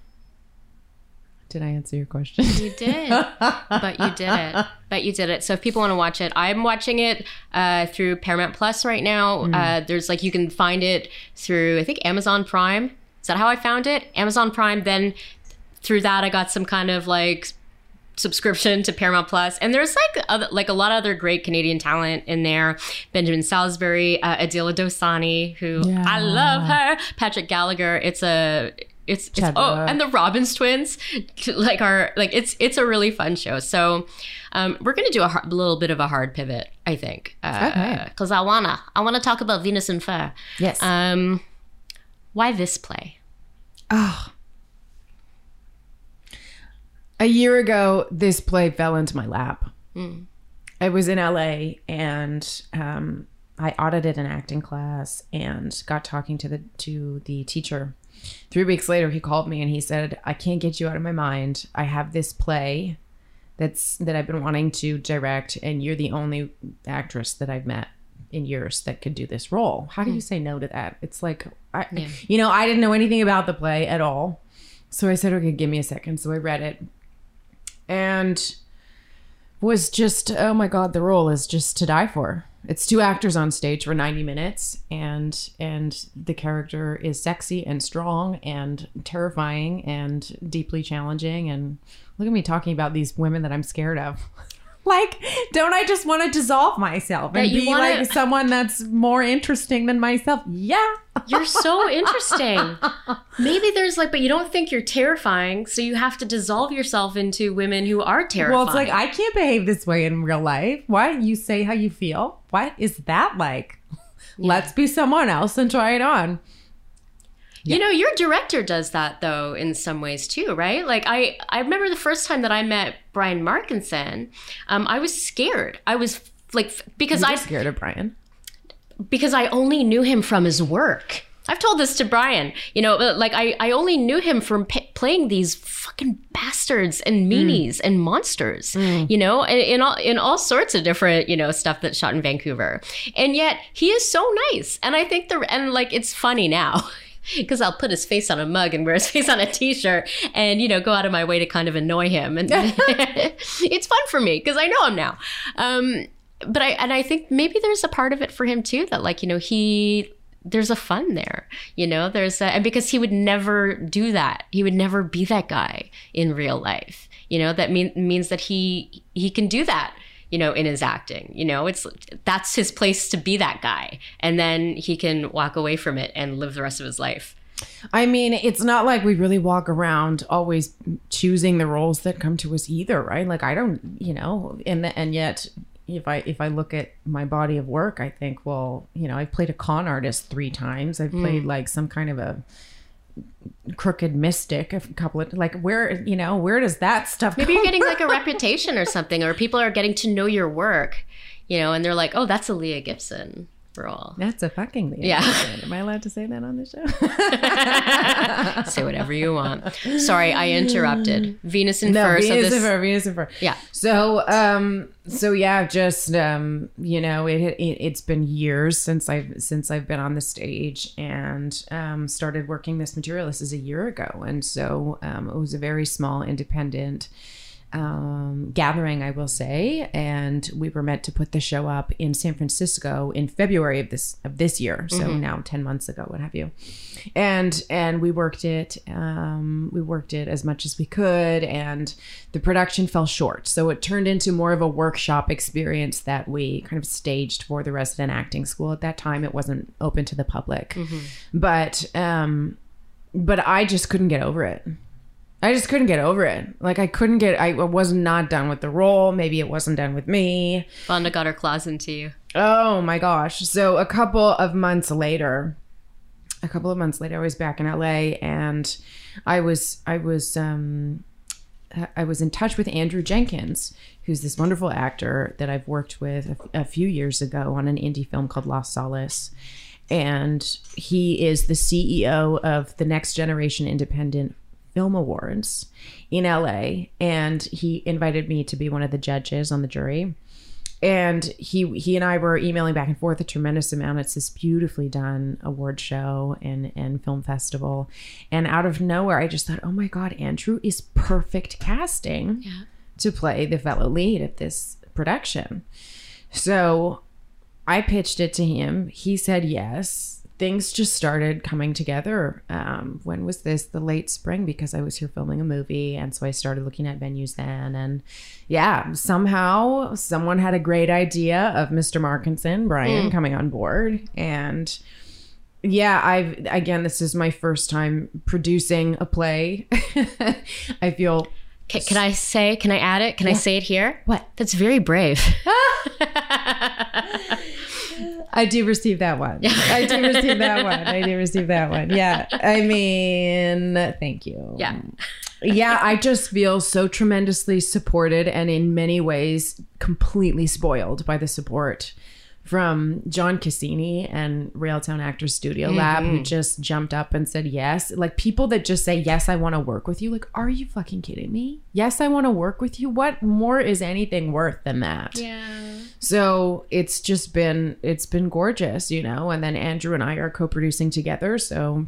did I answer your question? You did, but you did it. But you did it. So if people want to watch it, I'm watching it uh, through Paramount Plus right now. Uh, there's like you can find it through I think Amazon Prime. Is that how I found it? Amazon Prime. Then through that, I got some kind of like subscription to Paramount Plus, and there's like other, like a lot of other great Canadian talent in there. Benjamin Salisbury, uh, Adila Dosani, who I love her. Patrick Gallagher. It's a it's, it's oh, and the Robbins twins, like are like it's it's a really fun show. So um, we're gonna do a har- little bit of a hard pivot, I think, Okay. because I wanna I wanna talk about Venus and Fur. yes. Um, why this play? Oh. A year ago, this play fell into my lap. I was in LA and um, I audited an acting class and got talking to the to the teacher. Three weeks later, he called me and he said, "I can't get you out of my mind. I have this play that's that I've been wanting to direct, and you're the only actress that I've met in years that could do this role. How do you hmm. say no to that? It's like, I, Yeah. you know, I didn't know anything about the play at all. So I said, okay, give me a second. So I read it and was just, oh my God, the role is just to die for. It's two actors on stage for 90 minutes and and the character is sexy and strong and terrifying and deeply challenging and look at me talking about these women that I'm scared of. like, don't I just want to dissolve myself and be wanna- like someone that's more interesting than myself? Yeah. You're so interesting. Maybe there's like, but you don't think you're terrifying, so you have to dissolve yourself into women who are terrifying. Well, it's like I can't behave this way in real life. What? You say how you feel? What is that like? Let's be someone else and try it on. You know, your director does that though in some ways too, right? Like I, I remember the first time that I met Brian Markinson, um, I was scared. I was like because I'm scared of Brian. because I only knew him from his work. I've told this to Brian. You know, like I, I only knew him from p- playing these fucking bastards and meanies and monsters. You know, in, in all in all sorts of different you know stuff that's shot in Vancouver. And yet he is so nice, and I think the and like it's funny now. Because I'll put his face on a mug and wear his face on a T-shirt, and you know, go out of my way to kind of annoy him, and it's fun for me because I know him now. Um, but I and I think maybe there's a part of it for him too that like you know he there's a fun there you know? There's a, and because he would never do that. He would never be that guy in real life you know? That mean, means that he he can do that you know in his acting you know it's that's his place to be that guy and then he can walk away from it and live the rest of his life I mean, it's not like we really walk around always choosing the roles that come to us either, right? Like I don't, you know, and and yet if I if I look at my body of work, I think, well, you know, I've played a con artist three times. I've hmm. played like some kind of a crooked mystic a couple of like where you know where does that stuff maybe you're getting like a reputation or something or people are getting to know your work you know and they're like oh that's a leah gibson That's a fucking Leah Yeah. Am I allowed to say that on the show? Say whatever you want. Sorry, I interrupted. Venus in no, Fur. so Venus this- and Fur, Venus Fur. Yeah. So, um, so yeah, just um, you know, it, it it's been years since I've since I've been on the stage and um, started working this material. This is a year ago, and so um, it was a very small independent um, gathering, I will say, and we were meant to put the show up in San Francisco in February of this of this year. So now ten months ago, what have you? And and we worked it, um, we worked it as much as we could, and the production fell short. So it turned into more of a workshop experience that we kind of staged for the resident acting school. At that time, it wasn't open to the public, but um, but I just couldn't get over it. I just couldn't get over it. Like I couldn't get. I was not done with the role. Maybe it wasn't done with me. Vanda got her claws into you. Oh my gosh. So a couple of months later, a couple of months later, I was back in LA and I was I was um I was in touch with Andrew Jenkins, who's this wonderful actor that I've worked with a, a few years ago on an indie film called Lost Solace. And he is the CEO of the Next Generation Independent Film Awards in LA. And he invited me to be one of the judges on the jury and he he and I were emailing back and forth a tremendous amount. It's this beautifully done award show and and film festival, and out of nowhere, I just thought, oh my god, Andrew is perfect casting to play the fellow lead at this production. So I pitched it to him. He said yes. Things just started coming together. Um, when was this? The late spring, because I was here filming a movie. And so I started looking at venues then. And yeah, somehow someone had a great idea of Mr. Markinson, Brian, coming on board. And yeah, I've, again, this is my first time producing a play. I feel Can, can I say? Can I add it? Can I say it here? What? That's very brave. I do receive that one. I do receive that one. I do receive that one. Yeah. I mean, thank you. Yeah. yeah, I just feel so tremendously supported and in many ways completely spoiled by the support from John Cassini and Railtown Actors Studio mm-hmm. Lab, who just jumped up and said yes. Like people that just say, Yes, I want to work with you. Like, are you fucking kidding me? Yes, I want to work with you. What more is anything worth than that? Yeah. So it's just been it's been gorgeous, you know. And then Andrew and I are co-producing together, so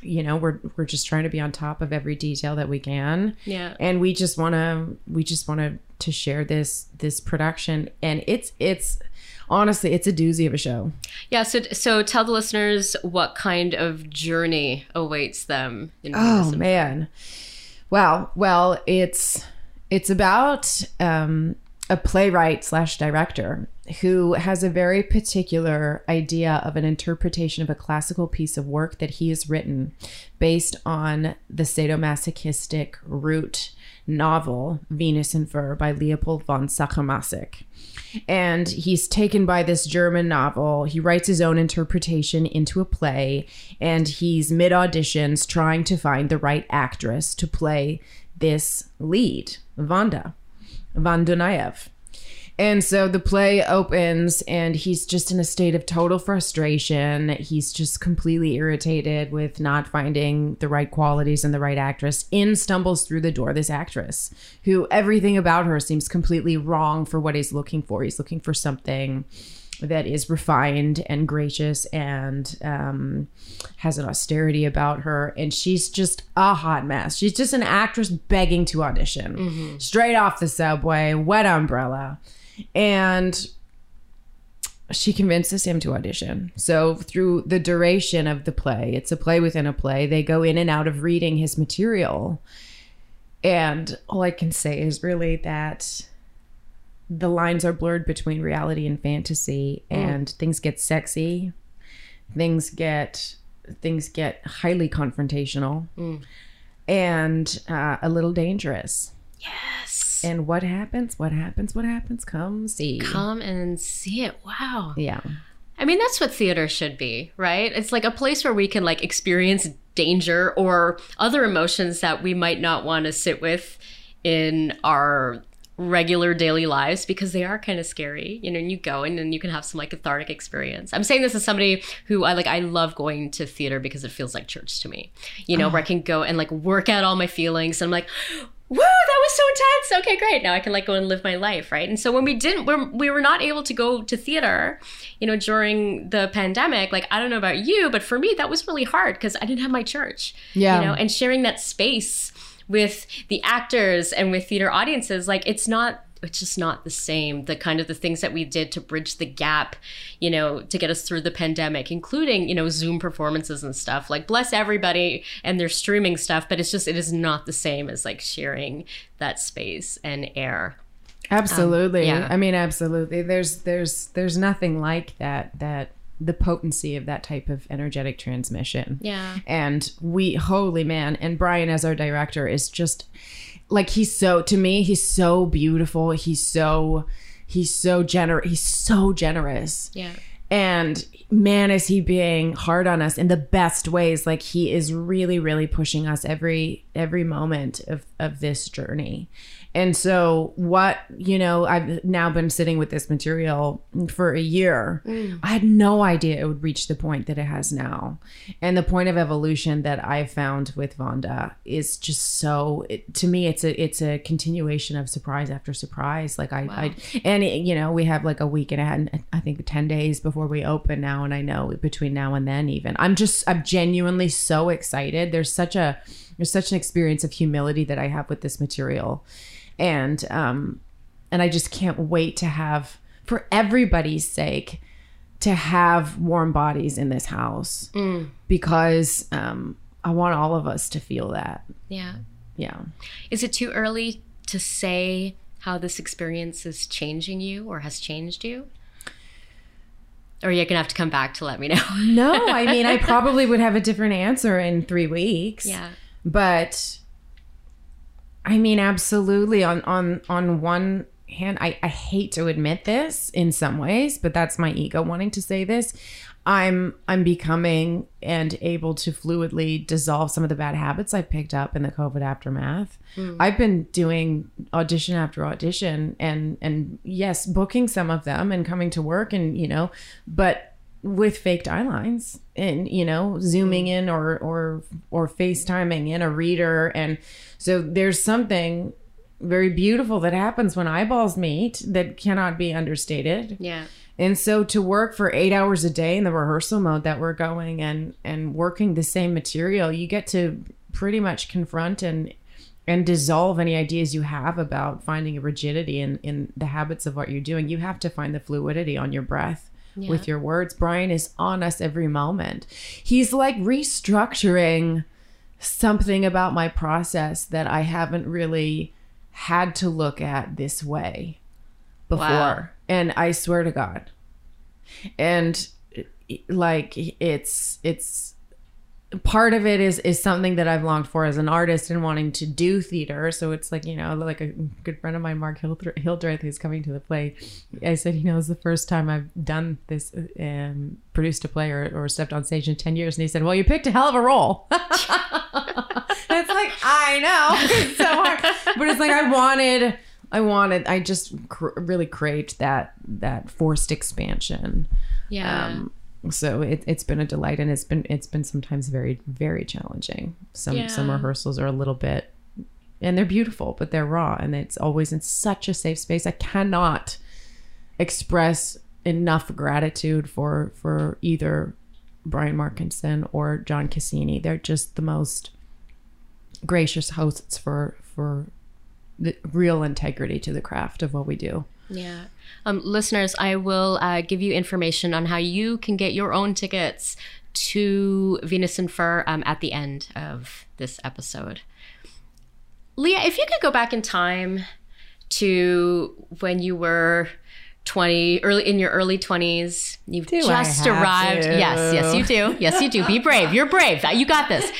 you know we're we're just trying to be on top of every detail that we can. Yeah. And we just want to we just want to to share this this production, and it's it's honestly it's a doozy of a show. Yeah. So, so tell the listeners what kind of journey awaits them. In Oh man. Well, well, it's it's about um, a playwright slash director who has a very particular idea of an interpretation of a classical piece of work that he has written based on the sadomasochistic root novel Venus in Fur by Leopold von Sacher-Masoch. And he's taken by this German novel. He writes his own interpretation into a play, and he's mid auditions trying to find the right actress to play this lead, Vanda, von Dunayev. And so the play opens, and he's just in a state of total frustration. He's just completely irritated with not finding the right qualities and the right actress. In stumbles through the door this actress, who everything about her seems completely wrong for what he's looking for. He's looking for something that is refined and gracious and um, has an austerity about her. And she's just a hot mess. She's just an actress begging to audition straight off the subway, wet umbrella. And she convinces him to audition. So, through the duration of the play, it's a play within a play, they go in and out of reading his material. And all I can say is really that the lines are blurred between reality and fantasy and things get sexy things get things get highly confrontational and uh, a little dangerous Yes. And what happens what happens what happens come see Come and see it. Wow. yeah I mean, that's what theater should be, right? It's like a place where we can like experience danger or other emotions that we might not want to sit with in our regular daily lives because they are kind of scary. You know, and you go in and you can have some like cathartic experience. I'm saying this as somebody who I like I love going to theater because it feels like church to me. You know, uh-huh. where I can go and like work out all my feelings and I'm like Woo, that was so intense. Okay, great. Now I can like go and live my life, right? And so when we didn't, when we were not able to go to theater, you know, during the pandemic, like I don't know about you, but for me that was really hard because I didn't have my church. Yeah. You know, and sharing that space with the actors and with theater audiences, like it's not it's just not the same. The kind of the things that we did to bridge the gap, you know, to get us through the pandemic, including, you know, Zoom performances and stuff. Like bless everybody and their streaming stuff, but it's just it is not the same as like sharing that space and air. absolutely um, yeah. i mean absolutely there's there's there's nothing like that that the potency of that type of energetic transmission Yeah. and we holy man and brian as our director is just like he's so to me he's so beautiful. He's so he's so generous he's so generous. Yeah. and man is he being hard on us in the best ways. Like he is really really pushing us every every moment of of this journey and so what you know i've now been sitting with this material for a year. Mm. I had no idea it would reach the point that it has now. And the point of evolution that i've found with Vanda is just so it, to me it's a it's a continuation of surprise after surprise. Like i, I and it, you know we have like a week and a half i think 10 days before we open now. And i know between now and then even. I'm just i'm genuinely so excited. There's such a there's such an experience of humility that i have with this material and um and i just can't wait to have for everybody's sake to have warm bodies in this house because um i want all of us to feel that Yeah. yeah Is it too early to say how this experience is changing you or has changed you? Or you're gonna have to come back to let me know. no i mean i probably would have a different answer in three weeks yeah. but i mean absolutely. On on on one hand I, I hate to admit this in some ways but that's my ego wanting to say this. I'm i'm becoming and able to fluidly dissolve some of the bad habits i picked up in the covid aftermath. Hmm. I've been doing audition after audition and and yes booking some of them and coming to work and you know but with faked eyelines and you know zooming mm. in or or or facetiming in a reader. And so there's something very beautiful that happens when eyeballs meet that cannot be understated. Yeah. and so to work for eight hours a day in the rehearsal mode that we're going and and working the same material you get to pretty much confront and and dissolve any ideas you have about finding a rigidity in in the habits of what you're doing. You have to find the fluidity on your breath with your words. Brian is on us every moment. He's like restructuring something about my process that i haven't really had to look at this way before. Wow. and I swear to God, and like it's it's part of it is is something that I've longed for as an artist and wanting to do theater. So it's like you know, like a good friend of mine, Mark Hildreth, who's coming to the play. I said, you know, it's the first time I've done this, um, produced a play or, or stepped on stage in ten years. And he said, well, you picked a hell of a role. it's like I know it's so hard, but it's like I wanted. I wanted, I just cr- really craved that that forced expansion. Yeah. Um, so it, it's been a delight and it's been it's been sometimes very very challenging. Some Yeah. some rehearsals are a little bit and they're beautiful but they're raw and it's always in such a safe space. I cannot express enough gratitude for for either brian markinson or john cassini. They're just the most gracious hosts for for the real integrity to the craft of what we do Yeah. Um, listeners, I will uh, give you information on how you can get your own tickets to Venus and Fur um, at the end of this episode. Leah, if you could go back in time to when you were 20 early in your early 20s you've Do I just have arrived to? yes yes you do yes you do be brave you're brave you got this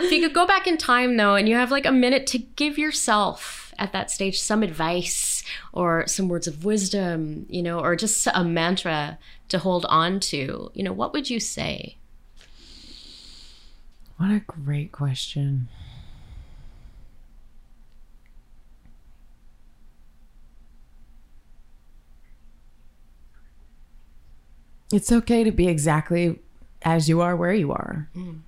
if you could go back in time though and you have like a minute to give yourself at that stage some advice or some words of wisdom you know or just a mantra to hold on to you know what would you say What a great question. It's okay to be exactly as you are where you are. Mm.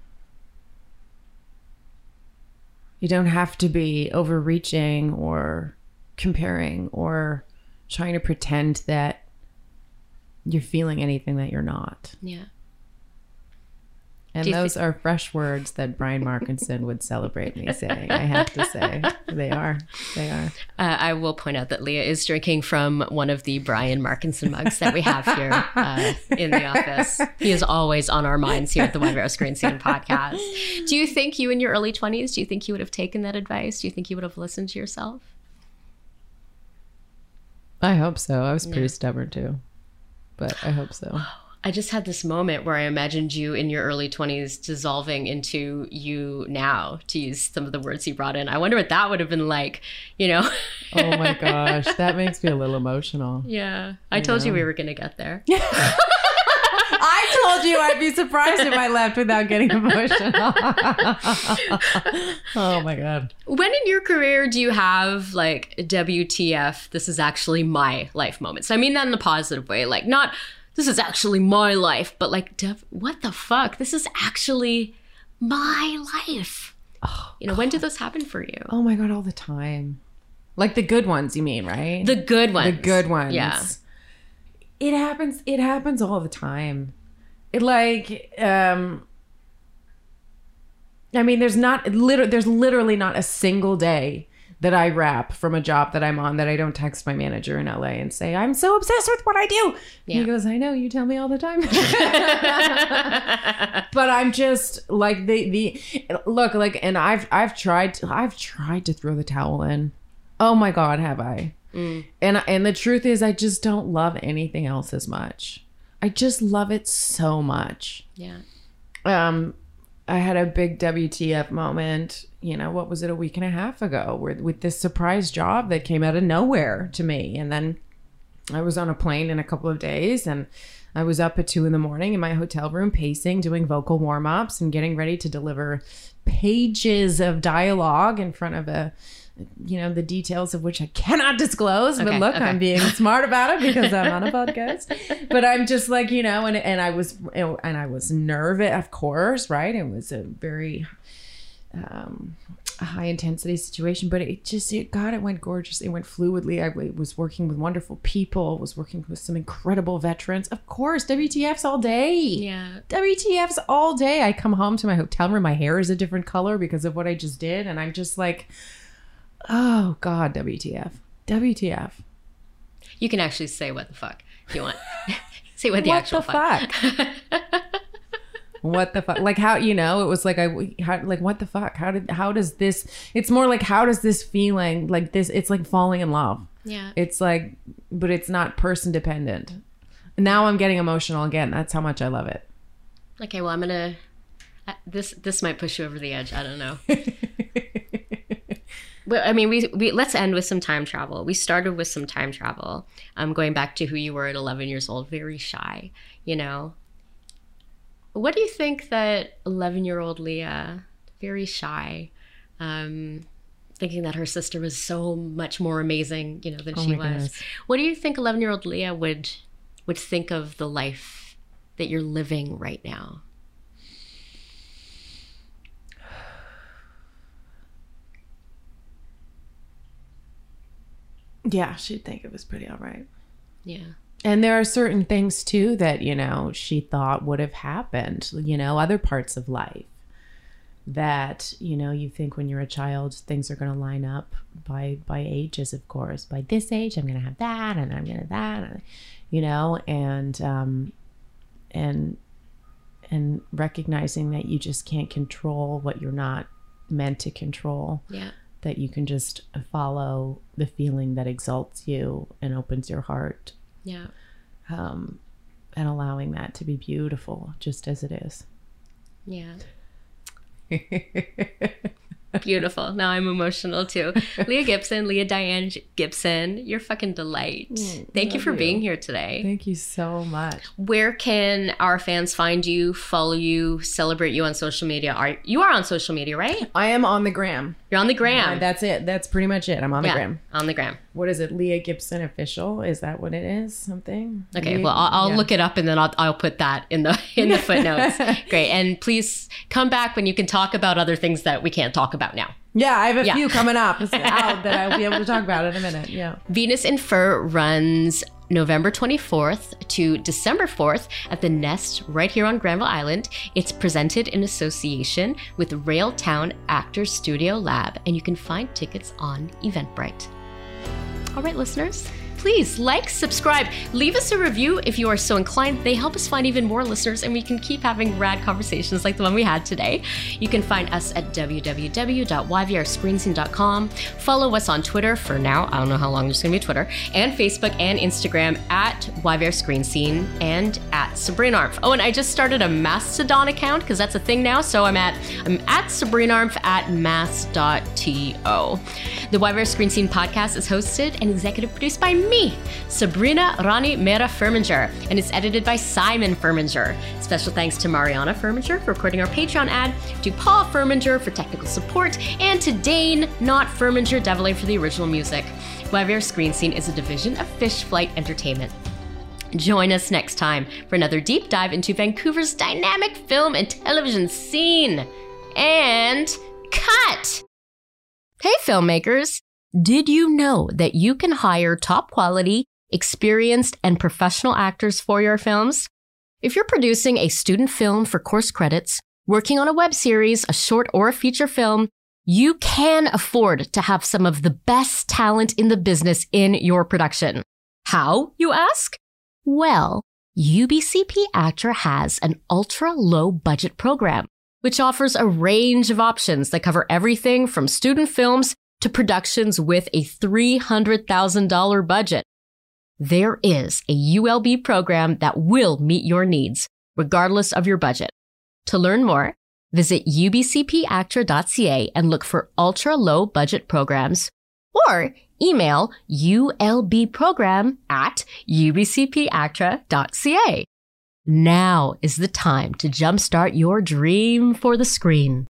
You don't have to be overreaching or comparing or trying to pretend that you're feeling anything that you're not. yeah And those are fresh words that Brian Markinson would celebrate me saying. I have to say, they are. They are. Uh, I will point out that Leah is drinking from one of the Brian Markinson mugs that we have here uh, in the office. He is always on our minds here at the YVR Screen Scene podcast. Do you think you in your early 20s, do you think you would have taken that advice? Do you think you would have listened to yourself? I hope so. I was pretty stubborn too, but I hope so. I just had this moment where I imagined you in your early 20s dissolving into you now, to use some of the words you brought in. I wonder what that would have been like, you know? Oh my gosh, that makes me a little emotional. yeah. I told you we were going to get there. I told you I'd be surprised if I left without getting emotional. oh my god. When in your career do you have like WTF, this is actually my life moments? I mean that in a positive way. Like, not this is actually my life, but like, dev- what the fuck? This is actually my life. Oh, you know, when do those happen for you? Oh my god, all the time. Like the good ones, you mean, right? The good ones. the good ones. Yeah. It happens it happens all the time. Like um I mean there's not literally there's literally not a single day that I wrap from a job that I'm on that I don't text my manager in LA and say, I'm so obsessed with what I do. Yeah. He goes, I know, you tell me all the time. but I'm just like the the look like and I've I've tried to, I've tried to throw the towel in. Oh my god, have I? And and the truth is I just don't love anything else as much. I just love it so much. Yeah. Um I had a big WTF moment, you know, what was it a week and a half ago where with this surprise job that came out of nowhere to me and then I was on a plane in a couple of days and I was up at two in the morning in my hotel room pacing, doing vocal warm ups and getting ready to deliver pages of dialogue in front of a, you know, the details of which I cannot disclose. Okay, but look, okay. I'm being smart about it because I'm on a podcast. But I'm just like, you know, and, and I was, and I was nervous, of course, right? It was a very, um, a high intensity situation, but it just, it, God, it went gorgeous. It went fluidly. I was working with wonderful people, was working with some incredible veterans. Of course, WTF's all day. Yeah. WTF's all day. I come home to my hotel room, my hair is a different color because of what I just did. And I'm just like, oh God, WTF. WTF. You can actually say what the fuck if you want. say what the what actual the fuck? what the fuck? Like how you know? It was like I how like what the fuck? How did how does this? It's more like how does this feeling like this? It's like falling in love. Yeah. It's like, but it's not person dependent. Now I'm getting emotional again. That's how much I love it. Okay, well, I'm gonna. uh, This this might push you over the edge. I don't know. But I mean, we, we let's end with some time travel. We started with some time travel. Um, going back to who you were at 11 years old, very shy. You know. What do you think that 11 year old Leah, very shy, um, thinking that her sister was so much more amazing, you know, than Oh she was. goodness. What do you think 11 year old Leah would would think of the life that you're living right now? Yeah, she'd think it was pretty all right. Yeah. And there are certain things too that, you know, she thought would have happened, you know, other parts of life that, you know, you think when you're a child things are going to line up by by ages, of course. By this age I'm going to have that and I'm going to that, and, you know, and um and and recognizing that you just can't control what you're not meant to control Yeah. That you can just follow the feeling that exalts you and opens your heart Yeah. um, and allowing that to be beautiful just as it is. Yeah. Beautiful. Now I'm emotional too. Leah Gibson, Leah Diane Gibson, you're fucking delight. Thank you for you. being here today. Thank you so much. Where can our fans find you, follow you, celebrate you on social media? Are you are on social media, right? I am on the gram. You're on the gram. Uh, that's it. That's pretty much it. I'm on the yeah, gram. on the gram. What is it? Leah Gibson official? Is that what it is? Something? Okay, Leah- well, I'll, I'll yeah. look it up and then I'll, I'll put that in the in the footnotes. Great, and please come back when you can talk about other things that we can't talk about now. Yeah, I have a Yeah. few coming up that I'll be able to talk about in a minute. Yeah. Venus in Fur runs November 24th to December 4th at the Nest right here on Granville Island. It's presented in association with Railtown Actors Studio Lab, and you can find tickets on Eventbrite. All right, listeners. Please like, subscribe, leave us a review if you are so inclined. They help us find even more listeners and we can keep having rad conversations like the one we had today. You can find us at www.yvrscreenscene.com. Follow us on Twitter for now. I don't know how long there's going to be Twitter, and Facebook and Instagram at YVR Screen Scene and at Sabrina Armf. Oh, and I just started a Mastodon account because that's a thing now. So I'm at I'm at Sabrina Armf at mas.to. The YVR Screen Scene podcast is hosted and executive produced by me, Sabrina Rani Mera Furminger, and it's edited by Simon Furminger. Special thanks to Mariana Furminger for recording our Patreon ad, to Paul Furminger for technical support, and to Dane, not Furminger Devilay for the original music. YVR Screen Scene is a division of Fish Flight Entertainment. Join us next time for another deep dive into Vancouver's dynamic film and television scene. And cut! Hey, filmmakers! Did you know that you can hire top quality, experienced, and professional actors for your films? If you're producing a student film for course credits, working on a web series, a short, or a feature film, you can afford to have some of the best talent in the business in your production. How, you ask? Well, UBCP ACTRA has an ultra low budget program, which offers a range of options that cover everything from student films to productions with a $300,000 budget. There is a ULB program that will meet your needs, regardless of your budget. To learn more, visit ubcpactra.ca and look for ultra low budget programs or email ulbprogram at ubcpactra.ca. Now is the time to jumpstart your dream for the screen.